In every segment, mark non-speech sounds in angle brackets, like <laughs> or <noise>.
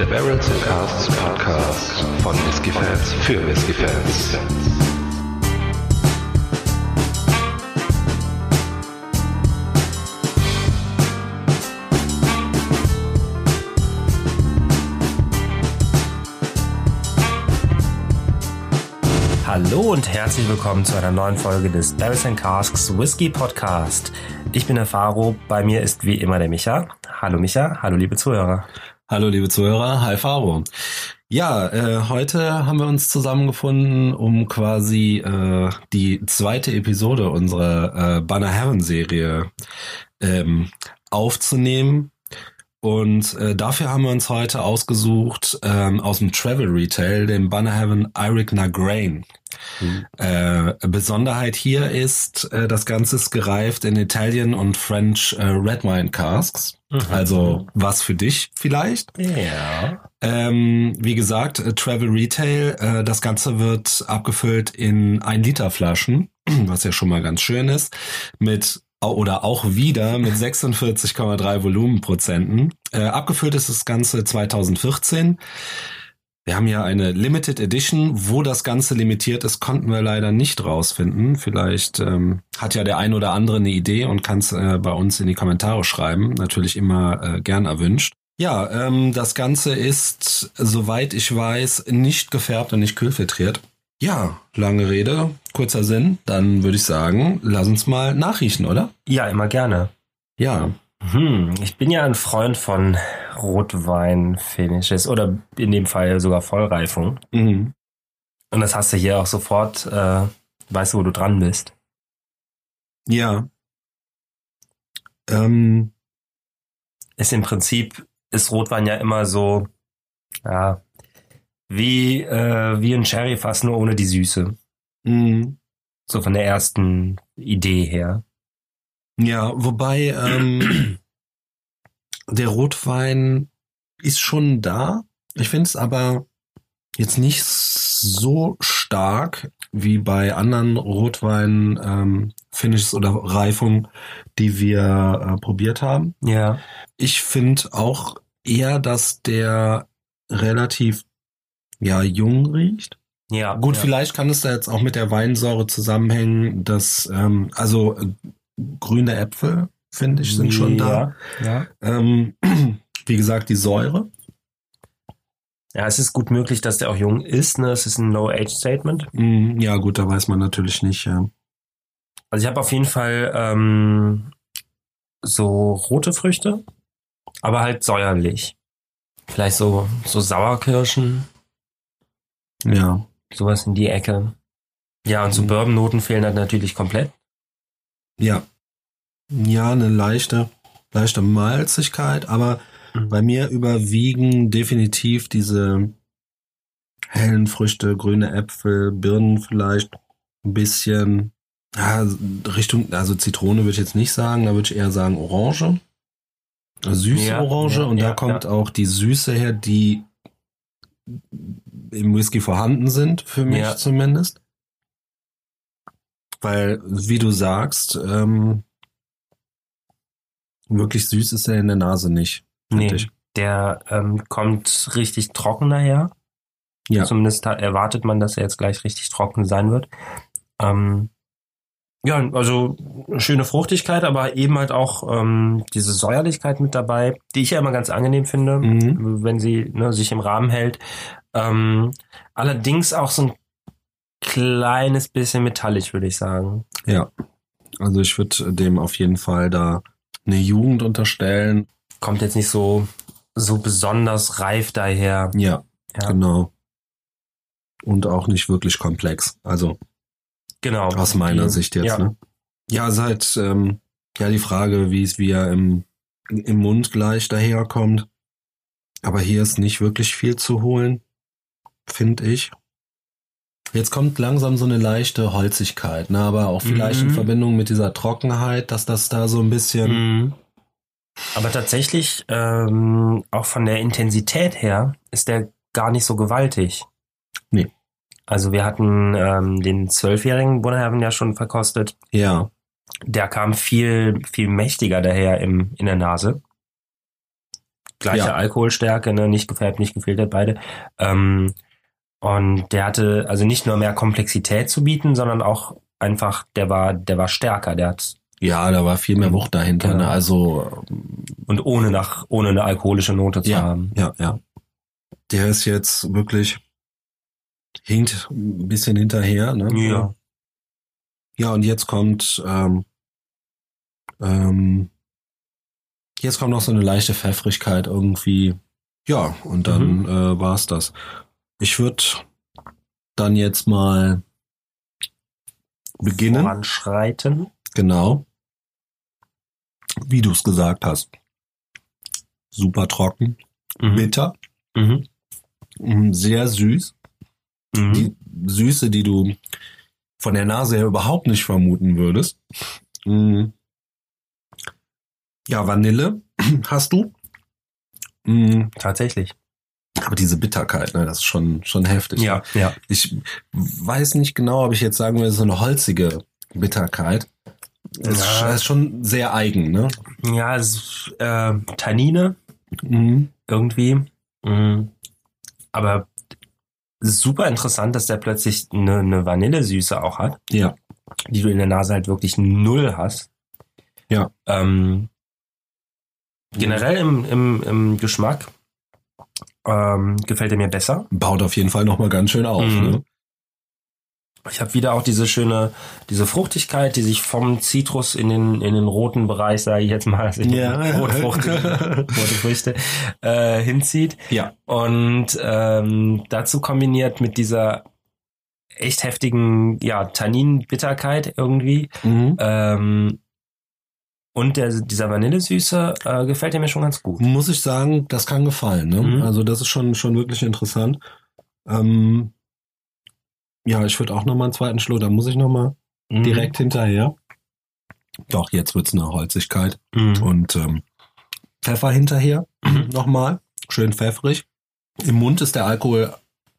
Der Barrels and Casts Podcast von Whiskey Fans für Whiskey Fans. Hallo und herzlich willkommen zu einer neuen Folge des Barrels and Casks Whisky Podcast. Ich bin der Faro, bei mir ist wie immer der Micha. Hallo Micha, hallo liebe Zuhörer. Hallo liebe Zuhörer, hi Faro. Ja, äh, heute haben wir uns zusammengefunden, um quasi äh, die zweite Episode unserer äh, Banner Heaven Serie ähm, aufzunehmen. Und äh, dafür haben wir uns heute ausgesucht ähm, aus dem Travel Retail den Banner Heaven Eric Nagrain. Mhm. Äh, Besonderheit hier ist, äh, das Ganze ist gereift in Italian und French äh, Red Wine Casks. Mhm. Also was für dich vielleicht. Ja. Ähm, wie gesagt, äh, Travel Retail, äh, das Ganze wird abgefüllt in ein Liter Flaschen, <clears throat> was ja schon mal ganz schön ist, mit oder auch wieder mit 46,3 Volumenprozenten. Äh, abgefüllt ist das Ganze 2014. Wir haben ja eine Limited Edition. Wo das Ganze limitiert ist, konnten wir leider nicht rausfinden. Vielleicht ähm, hat ja der ein oder andere eine Idee und kann es äh, bei uns in die Kommentare schreiben. Natürlich immer äh, gern erwünscht. Ja, ähm, das Ganze ist, soweit ich weiß, nicht gefärbt und nicht kühlfiltriert. Ja, lange Rede, kurzer Sinn. Dann würde ich sagen, lass uns mal nachriechen, oder? Ja, immer gerne. Ja. Hm, ich bin ja ein Freund von Rotwein-Finishes oder in dem Fall sogar Vollreifung. Mhm. Und das hast du hier auch sofort, äh, weißt du, wo du dran bist. Ja. Ähm. Ist im Prinzip, ist Rotwein ja immer so, ja, wie, äh, wie ein Sherryfass, nur ohne die Süße. Mhm. So von der ersten Idee her. Ja, wobei ähm, <clears throat> der Rotwein ist schon da. Ich finde es aber jetzt nicht so stark wie bei anderen Rotwein ähm, Finishes oder Reifungen, die wir äh, probiert haben. Ja. Ich finde auch eher, dass der relativ ja jung riecht. Ja. Gut, ja. vielleicht kann es da jetzt auch mit der Weinsäure zusammenhängen, dass also, also äh, grüne Äpfel finde ich sind schon da. Ja. Ähm, <clears throat> wie gesagt, die Säure. Ja, es ist gut möglich, dass der auch jung ist. Ne? Es ist ein Low-Age-Statement. Mm, Ja, gut, da weiß man natürlich nicht. Ja. Also ich habe auf jeden Fall ähm, so rote Früchte, aber halt säuerlich. Vielleicht so, so Sauerkirschen, ja. sowas in die Ecke. Ja, und so. Bourbon-Noten fehlen halt natürlich komplett. Ja. Ja, eine leichte, leichte Malzigkeit, aber Mhm. bei mir überwiegen definitiv diese hellen Früchte, grüne Äpfel, Birnen vielleicht, ein bisschen, ja, Richtung, also Zitrone würde ich jetzt nicht sagen, da würde ich eher sagen Orange. Süße Ja, Orange ja, und da ja, kommt auch die Süße her, die im Whisky vorhanden sind, für mich Ja. zumindest. Weil, wie du sagst, ähm, wirklich süß ist er in der Nase nicht. Nee, ich. der ähm, kommt richtig trocken daher. Ja. Zumindest erwartet man, dass er jetzt gleich richtig trocken sein wird. Ähm, ja, also schöne Fruchtigkeit, aber eben halt auch ähm, diese Säuerlichkeit mit dabei, die ich ja immer ganz angenehm finde, Mhm. wenn sie ne, sich im Rahmen hält. Ähm, allerdings auch so ein kleines bisschen metallisch, würde ich sagen. Ja. Also ich würde dem auf jeden Fall da eine Jugend unterstellen. Kommt jetzt nicht so so besonders reif daher. Ja, Ja, genau. Und auch nicht wirklich komplex. Also genau. aus meiner Die- Sicht jetzt. Ja, Ne? Ja, es ist halt ähm, ja die Frage, wie es wie er im, im Mund gleich daherkommt. Aber hier ist nicht wirklich viel zu holen, finde ich. Jetzt kommt langsam so eine leichte Holzigkeit, ne? aber auch vielleicht Mhm. in Verbindung mit dieser Trockenheit, dass das da so ein bisschen. Mhm. Aber tatsächlich, ähm, auch von der Intensität her, ist der gar nicht so gewaltig. Nee. Also wir hatten ähm, den zwölfjährigen Bunnerhaven ja schon verkostet. Ja. Der kam viel, viel mächtiger daher im, in der Nase. gleiche Ja. Alkoholstärke, ne, nicht gefärbt, nicht gefiltert, beide. Ähm, und der hatte also nicht nur mehr Komplexität zu bieten, sondern auch einfach, der war, der war stärker, der hat Ja, da war viel mehr Wucht dahinter. Genau. Ne? Also und ohne nach, ohne eine alkoholische Note zu Ja. haben. ja, ja. Der ist jetzt wirklich hinkt ein bisschen hinterher. Ne? Ja. Ja, und jetzt kommt ähm, ähm, jetzt kommt noch so eine leichte Pfeffrigkeit irgendwie. Ja, und dann Mhm. äh, war's das. Ich würde dann jetzt mal beginnen. Voranschreiten. Genau. Wie du es gesagt hast. Super trocken, Mhm. bitter, Mhm. mm, sehr süß. Mhm. Die Süße, die du von der Nase her überhaupt nicht vermuten würdest. Mm. Ja, Vanille <clears throat> hast du. Mm, Tatsächlich. Aber diese Bitterkeit, ne, das ist schon, schon heftig. Ja, ja. Ich weiß nicht genau, ob ich jetzt sagen will, so eine holzige Bitterkeit. Das ist, Ja. ist schon sehr eigen, ne? Ja, ist, äh, Tannine Mhm. irgendwie. Mhm. Aber super interessant, dass der plötzlich eine, eine Vanillesüße auch hat, Ja. die du in der Nase halt wirklich null hast. Ja. Ähm, generell im, im, im Geschmack ähm, gefällt er mir besser. Baut auf jeden Fall nochmal ganz schön auf, Mhm. ne? Ich habe wieder auch diese schöne, diese Fruchtigkeit, die sich vom Zitrus in den, in den roten Bereich, sage ich jetzt mal, also in die Ja. <laughs> rote, Frucht, <laughs> rote Früchte, äh, hinzieht. Ja. Und ähm, dazu kombiniert mit dieser echt heftigen, ja, Tannin-Bitterkeit irgendwie. Mhm. Ähm, und der, dieser Vanillesüße äh, gefällt mir schon ganz gut. Muss ich sagen, das kann gefallen, ne? Mhm. Also das ist schon, schon wirklich interessant. Ähm, ja, ich würde auch nochmal einen zweiten Schluck, da muss ich nochmal Mhm. direkt hinterher. Doch, jetzt wird's eine Holzigkeit. Mhm. Und ähm, Pfeffer hinterher Mhm. nochmal. Schön pfeffrig. Im Mund ist der Alkohol,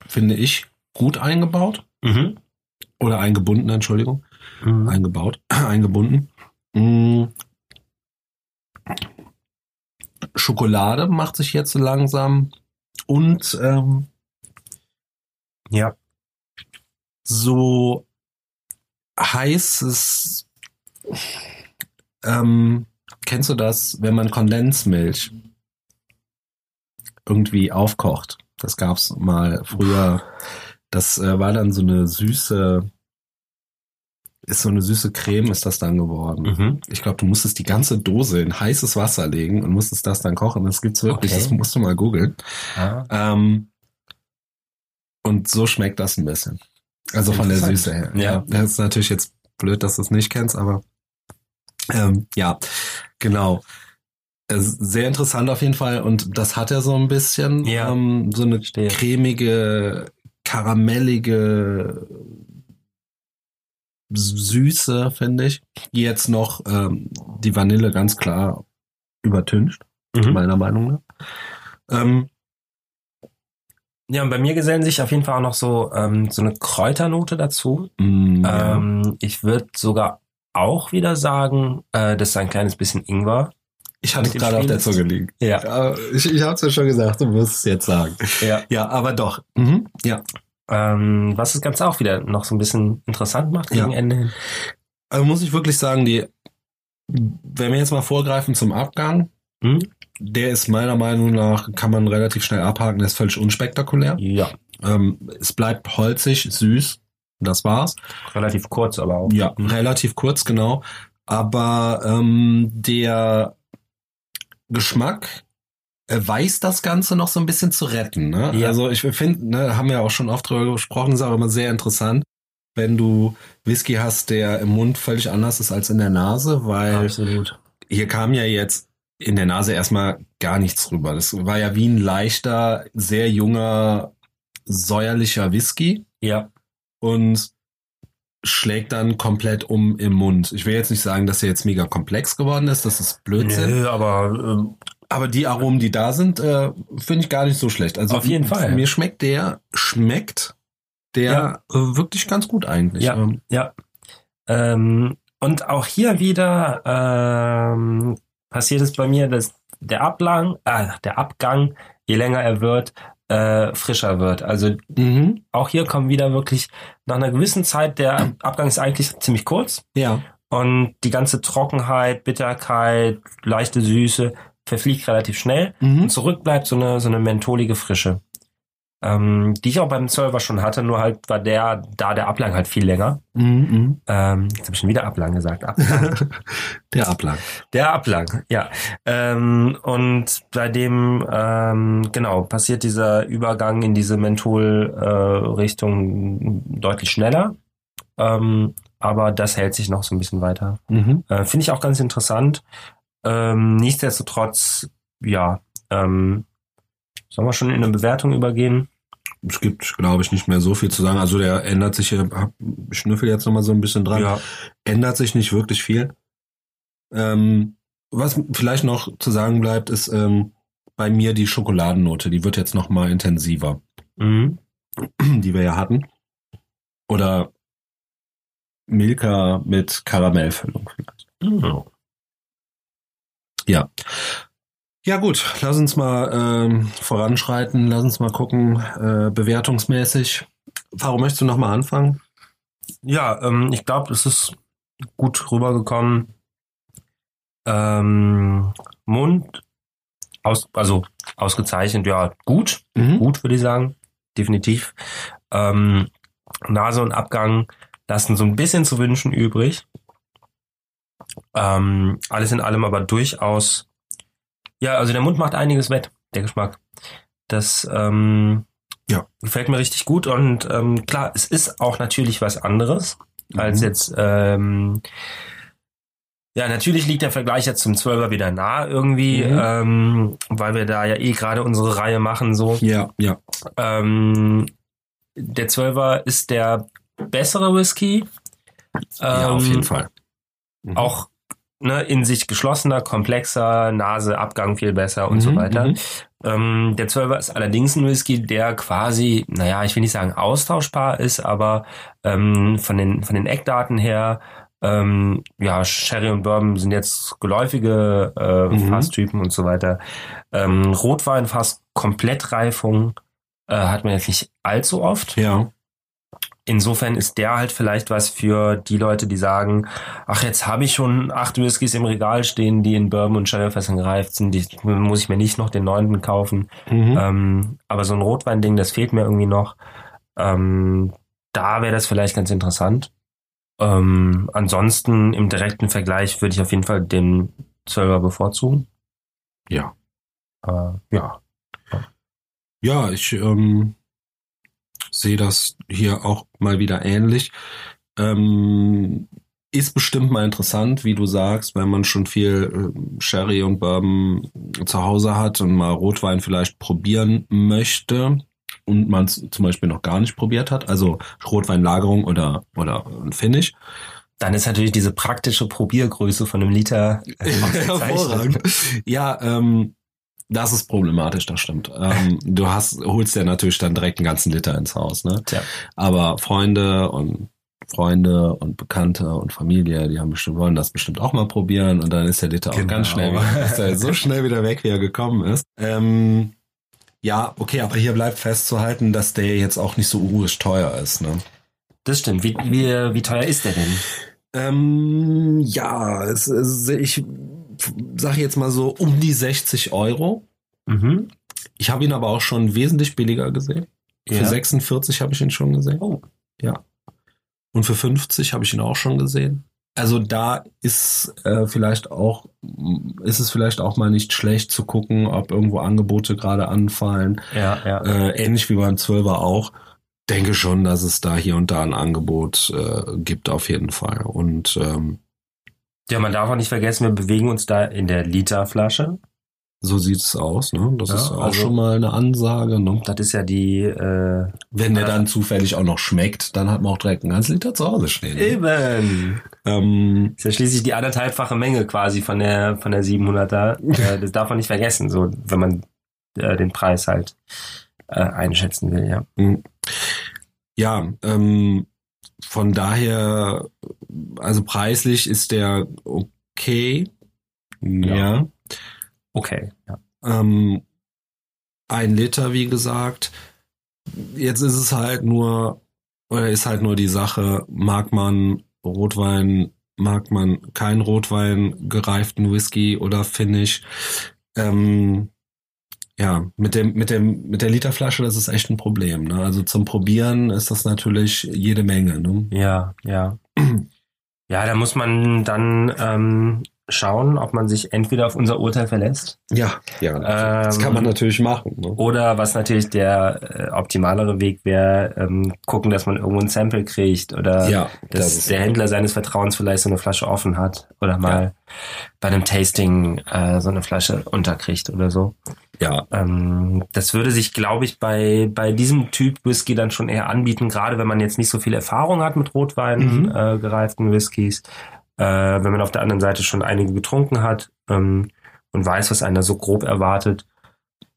finde ich, gut eingebaut. Mhm. Oder eingebunden, Entschuldigung. Mhm. Eingebaut, <clears throat> eingebunden. Schokolade macht sich jetzt langsam und ähm, Ja. so heißes, ähm, kennst du das, wenn man Kondensmilch irgendwie aufkocht? Das gab's mal früher. Das äh, war dann so eine süße, ist so eine süße Creme, ist das dann geworden. Mhm. Ich glaube, du musstest die ganze Dose in heißes Wasser legen und musstest das dann kochen. Das gibt's wirklich, Okay. das musst du mal googeln. Ah. Ähm, und so schmeckt das ein bisschen. Also von der. Süße her. Ja. Das ist natürlich jetzt blöd, dass du es nicht kennst, aber ähm, ja, genau. Äh, Sehr interessant auf jeden Fall. Und das hat er so ein bisschen Ja. ähm, so eine Verstehe. cremige, karamellige Süße, finde ich. Jetzt noch ähm, die Vanille ganz klar übertüncht, Mhm. meiner Meinung nach. Ähm, Ja, und bei mir gesellen sich auf jeden Fall auch noch so, ähm, so eine Kräuternote dazu. Mm, ja. Ähm, ich würde sogar auch wieder sagen, äh, das ist ein kleines bisschen Ingwer. Ich hatte gerade auf der Zunge liegen. Ja. Ja, ich ich habe es ja schon gesagt, du musst es jetzt sagen. ja. Ja, aber doch. Mhm. Ja. Ähm, was das Ganze auch wieder noch so ein bisschen interessant macht gegen Ja. Ende hin. Also muss ich wirklich sagen, die, wenn wir jetzt mal vorgreifen zum Abgang, Hm? der ist meiner Meinung nach, kann man relativ schnell abhaken, der ist völlig unspektakulär. Ja, Ähm, es bleibt holzig, süß, das war's. relativ kurz, aber auch. Ja, Hm. relativ kurz, genau. Aber ähm, der Geschmack weiß das Ganze noch so ein bisschen zu retten. Ne? Ja. Also ich finde, ne, haben wir auch schon oft drüber gesprochen, ist auch immer sehr interessant, wenn du Whisky hast, der im Mund völlig anders ist als in der Nase, weil Absolut. hier kam ja jetzt in der Nase erstmal gar nichts rüber. Das war ja wie ein leichter, sehr junger, säuerlicher Whisky Ja. und schlägt dann komplett um im Mund. Ich will jetzt nicht sagen, dass er jetzt mega komplex geworden ist, das ist Blödsinn. Nö, aber ähm, Aber die Aromen, die da sind, äh, finde ich gar nicht so schlecht. Also Auf jeden Fall. Mir schmeckt der, schmeckt der äh, wirklich ganz gut eigentlich. Ja. Ähm, Ja. Ähm, und auch hier wieder ähm, passiert es bei mir, dass der Ablang, äh, der Abgang, je länger er wird, äh, frischer wird. Also Mhm. auch hier kommen wieder wirklich nach einer gewissen Zeit, der Abgang ist eigentlich ziemlich kurz Ja. und die ganze Trockenheit, Bitterkeit, leichte Süße verfliegt relativ schnell Mhm. und zurück bleibt so eine, so eine mentholige Frische. Ähm, die ich auch beim Zwölfer schon hatte, nur halt war der, da der Ablang halt viel länger. Mhm. Ähm, jetzt habe ich schon wieder Ablang gesagt. Ablang. <laughs> Der Ablang. Der Ablang, ja. Ähm, und bei dem, ähm, genau, passiert dieser Übergang in diese Menthol-Richtung deutlich schneller. Ähm, aber das hält sich noch so ein bisschen weiter. Mhm. Äh, Finde ich auch ganz interessant. Ähm, nichtsdestotrotz, ja, ähm, sollen wir schon in eine Bewertung übergehen? Es gibt, glaube ich, nicht mehr so viel zu sagen. Also der ändert sich hier, hab- schnüffel jetzt nochmal so ein bisschen dran. Ändert sich nicht wirklich viel. Ähm, was vielleicht noch zu sagen bleibt, ist ähm, bei mir die Schokoladennote. Die wird jetzt nochmal intensiver, Mhm. die wir ja hatten. Oder Milka mit Karamellfüllung vielleicht. Mhm. Ja. Ja gut, lass uns mal ähm, voranschreiten, lass uns mal gucken, äh, bewertungsmäßig. Warum möchtest du nochmal anfangen? Ja, ähm, ich glaube, es ist gut rübergekommen. Ähm, Mund, aus, also ausgezeichnet, ja, gut, Mhm. gut würde ich sagen, definitiv. Ähm, Nase und Abgang lassen so ein bisschen zu wünschen übrig. Ähm, alles in allem aber durchaus, ja, also der Mund macht einiges wett, der Geschmack. Das ähm, Ja. gefällt mir richtig gut und ähm, klar, es ist auch natürlich was anderes als Mhm. jetzt ähm, ja, natürlich liegt der Vergleich jetzt zum Zwölfer wieder nah irgendwie, Mhm. ähm, weil wir da ja eh gerade unsere Reihe machen so. Ja, ja. Ähm, der Zwölfer ist der bessere Whisky. ja, auf Ähm, jeden Fall. Mhm. Auch ne, in sich geschlossener, komplexer, Nase, Abgang viel besser und so Mhm, weiter. mhm. Ähm, der Zwölfer ist allerdings ein Whisky, der quasi, naja, ich will nicht sagen austauschbar ist, aber ähm, von, den, von den Eckdaten her, ähm, ja, Sherry und Bourbon sind jetzt geläufige äh, Mhm. Fasstypen und so weiter. Ähm, Rotwein, fast Komplettreifung äh, hat man jetzt nicht allzu oft. Ja. Insofern ist der halt vielleicht was für die Leute, die sagen, ach, jetzt habe ich schon acht Whiskys im Regal stehen, die in Bourbon und Sherryfässern gereift sind, die muss ich mir nicht noch den neunten kaufen. Mhm. Ähm, aber so ein Rotwein-Ding, das fehlt mir irgendwie noch. Ähm, da wäre das vielleicht ganz interessant. Ähm, ansonsten im direkten Vergleich würde ich auf jeden Fall den Zwölfer bevorzugen. Ja. Äh, ja. Ja, ich ähm, sehe das hier auch mal wieder ähnlich. Ähm, ist bestimmt mal interessant, wie du sagst, wenn man schon viel äh, Sherry und Bourbon zu Hause hat und mal Rotwein vielleicht probieren möchte und man es zum Beispiel noch gar nicht probiert hat, also Rotweinlagerung oder oder ein Finish. Dann ist natürlich diese praktische Probiergröße von einem Liter äh, <laughs> ausgezeichnet. Ja, ähm, das ist problematisch, das stimmt. Ähm, du hast, holst ja natürlich dann direkt einen ganzen Liter ins Haus, ne? Tja. Aber Freunde und Freunde und Bekannte und Familie, die haben bestimmt, wollen das bestimmt auch mal probieren und dann ist der Liter auch Genau. ganz schnell wieder, ist er so schnell wieder weg, wie er gekommen ist. Ähm, ja, okay, aber hier bleibt festzuhalten, dass der jetzt auch nicht so urisch teuer ist, ne? Das stimmt. Wie, wie, wie teuer ist der denn? Ähm, ja, es, es, ich sage jetzt mal so um die 60 Euro. Mhm. Ich habe ihn aber auch schon wesentlich billiger gesehen. Für Ja. 46 habe ich ihn schon gesehen. Oh. Und für 50 habe ich ihn auch schon gesehen. Also da ist äh, vielleicht auch, ist es vielleicht auch mal nicht schlecht zu gucken, ob irgendwo Angebote gerade anfallen. Ja, ja. Äh, ähnlich wie beim 12er auch. Denke schon, dass es da hier und da ein Angebot äh, gibt auf jeden Fall. Und ähm, Ja, man darf auch nicht vergessen, wir bewegen uns da in der Literflasche. so sieht's aus. Ne? Das Ja, ist auch also- schon mal eine Ansage. Ne? Das ist ja die äh, Wenn der Ja. dann zufällig auch noch schmeckt, dann hat man auch direkt einen ganzen Liter zu Hause stehen. Ne? eben. Ähm, ist ja schließlich die anderthalbfache Menge quasi von der von der 700er. <laughs> Äh, das darf man nicht vergessen, so wenn man äh, den Preis halt äh, einschätzen will, ja. Ja, ähm, von daher, also preislich ist der okay. Ja. Okay, ja. Ähm, ein Liter, wie gesagt. Jetzt ist es halt nur, oder ist halt nur die Sache, mag man Rotwein, mag man kein Rotwein, gereiften Whisky oder Finish. Ähm, ja, mit dem, mit dem, mit der Literflasche, das ist echt ein Problem. Ne? Also zum Probieren ist das natürlich jede Menge. Ne? Ja, ja. <clears throat> Ja, da muss man dann ähm, schauen, ob man sich entweder auf unser Urteil verlässt. Ja, ja. das Ähm, kann man natürlich machen. Ne? Oder was natürlich der äh, optimalere Weg wäre, ähm, gucken, dass man irgendwo ein Sample kriegt oder ja, dass das der Händler seines Vertrauens vielleicht so eine Flasche offen hat oder mal bei einem Tasting äh, so eine Flasche unterkriegt oder so. Ja, Ähm, das würde sich, glaube ich, bei, bei diesem Typ Whisky dann schon eher anbieten, gerade wenn man jetzt nicht so viel Erfahrung hat mit Rotwein, Mhm. äh, gereiften Whiskys. Äh, wenn man auf der anderen Seite schon einige getrunken hat ähm, und weiß, was einer so grob erwartet,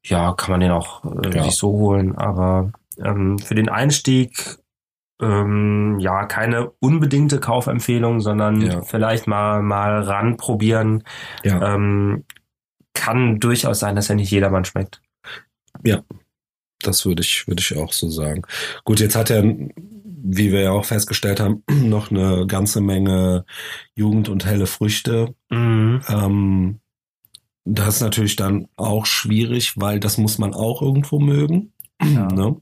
ja, kann man den auch äh, Ja. sich so holen. Aber ähm, für den Einstieg ähm, ja keine unbedingte Kaufempfehlung, sondern Ja. vielleicht mal mal ranprobieren. ja. Ähm, kann durchaus sein, dass er nicht jedermann schmeckt. Das würde ich, würde ich auch so sagen. Gut, jetzt hat er, wie wir ja auch festgestellt haben, <clears throat> noch eine ganze Menge Jugend und helle Früchte. Mhm. Ähm, das ist natürlich dann auch schwierig, weil das muss man auch irgendwo mögen. <clears throat> Ja. Ne?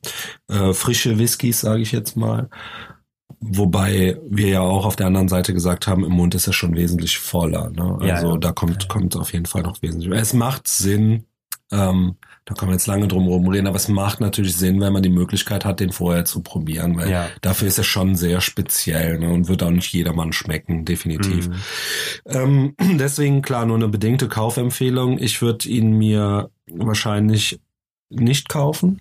Äh, frische Whiskys, sage ich jetzt mal. Wobei wir ja auch auf der anderen Seite gesagt haben, im Mund ist er schon wesentlich voller. Ne? Ja, Also ja. da kommt, Ja. kommt auf jeden Fall noch wesentlich. Es macht Sinn, ähm, da kann man jetzt lange drum herum reden, aber es macht natürlich Sinn, wenn man die Möglichkeit hat, den vorher zu probieren, weil Ja. dafür ist er schon sehr speziell ne? und wird auch nicht jedermann schmecken, definitiv. Mhm. Ähm, <clears throat> deswegen klar nur eine bedingte Kaufempfehlung. Ich würde ihn mir wahrscheinlich nicht kaufen,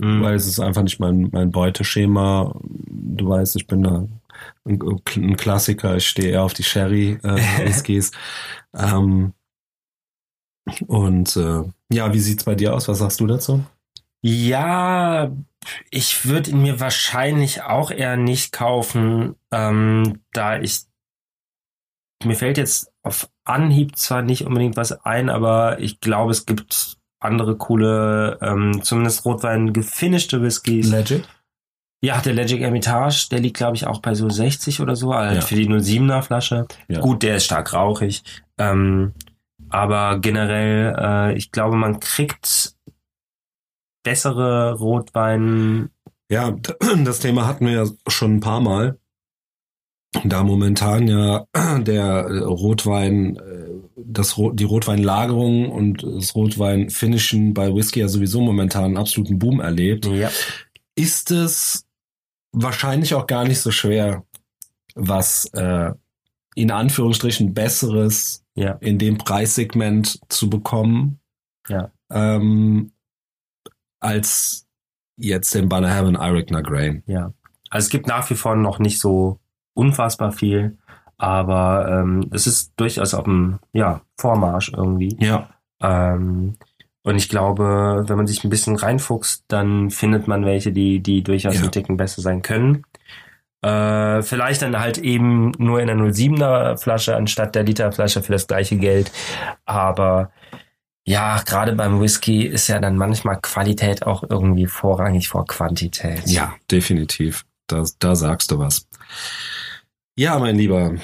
Mhm. weil es ist einfach nicht mein, mein Beuteschema. Du weißt, ich bin da ein, ein Klassiker. Ich stehe eher auf die Sherry-Whiskys. <laughs> ähm, und äh, ja, wie sieht's bei dir aus? Was sagst du dazu? Ja, ich würde ihn mir wahrscheinlich auch eher nicht kaufen, ähm, da ich mir fällt jetzt auf Anhieb zwar nicht unbedingt was ein, aber ich glaube, es gibt andere coole, ähm, zumindest Rotwein gefinischte Whiskys. Legit? Ja, der Legic Hermitage, der liegt, glaube ich, auch bei so 60 oder so, halt Ja. für die 07er Flasche. Ja. Gut, der ist stark rauchig. Ähm, aber generell, äh, ich glaube, man kriegt bessere Rotwein. Ja, <clears throat> das Thema hatten wir ja schon ein paar Mal. Da momentan ja <clears throat> der Rotwein, äh, das, die Rotweinlagerung und das Rotweinfinishen bei Whisky ja sowieso momentan einen absoluten Boom erlebt, Ja. ist es wahrscheinlich auch gar nicht so schwer, was äh, in Anführungsstrichen besseres Ja. in dem Preissegment zu bekommen, Ja. ähm, als jetzt den Bannerhaven Irigna Grain. Ja. Also es gibt nach wie vor noch nicht so unfassbar viel, aber ähm, es ist durchaus auf dem ja, Vormarsch irgendwie. Ja. Ähm, und ich glaube, wenn man sich ein bisschen reinfuchst, dann findet man welche, die, die durchaus Ja. ein Ticken besser sein können. Äh, vielleicht dann halt eben nur in der 07er Flasche anstatt der Literflasche für das gleiche Geld. Aber ja, gerade beim Whisky ist ja dann manchmal Qualität auch irgendwie vorrangig vor Quantität. Ja, definitiv. Da, da sagst du was. Ja, mein Lieber,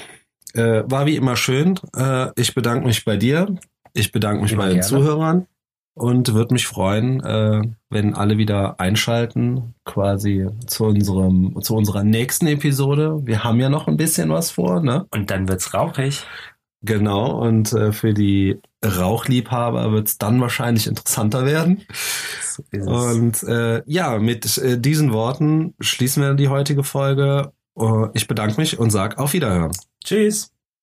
äh, war wie immer schön. Äh, ich bedanke mich bei dir. Ich bedanke mich bei den gerne. Zuhörern und würde mich freuen, äh, wenn alle wieder einschalten, quasi zu unserem, zu unserer nächsten Episode. Wir haben ja noch ein bisschen was vor, ne? Und dann wird's rauchig. Genau. Und äh, für die Rauchliebhaber wird es dann wahrscheinlich interessanter werden. So. Und äh, ja, mit äh, diesen Worten schließen wir die heutige Folge. Äh, ich bedanke mich und sag auf Wiederhören. Tschüss.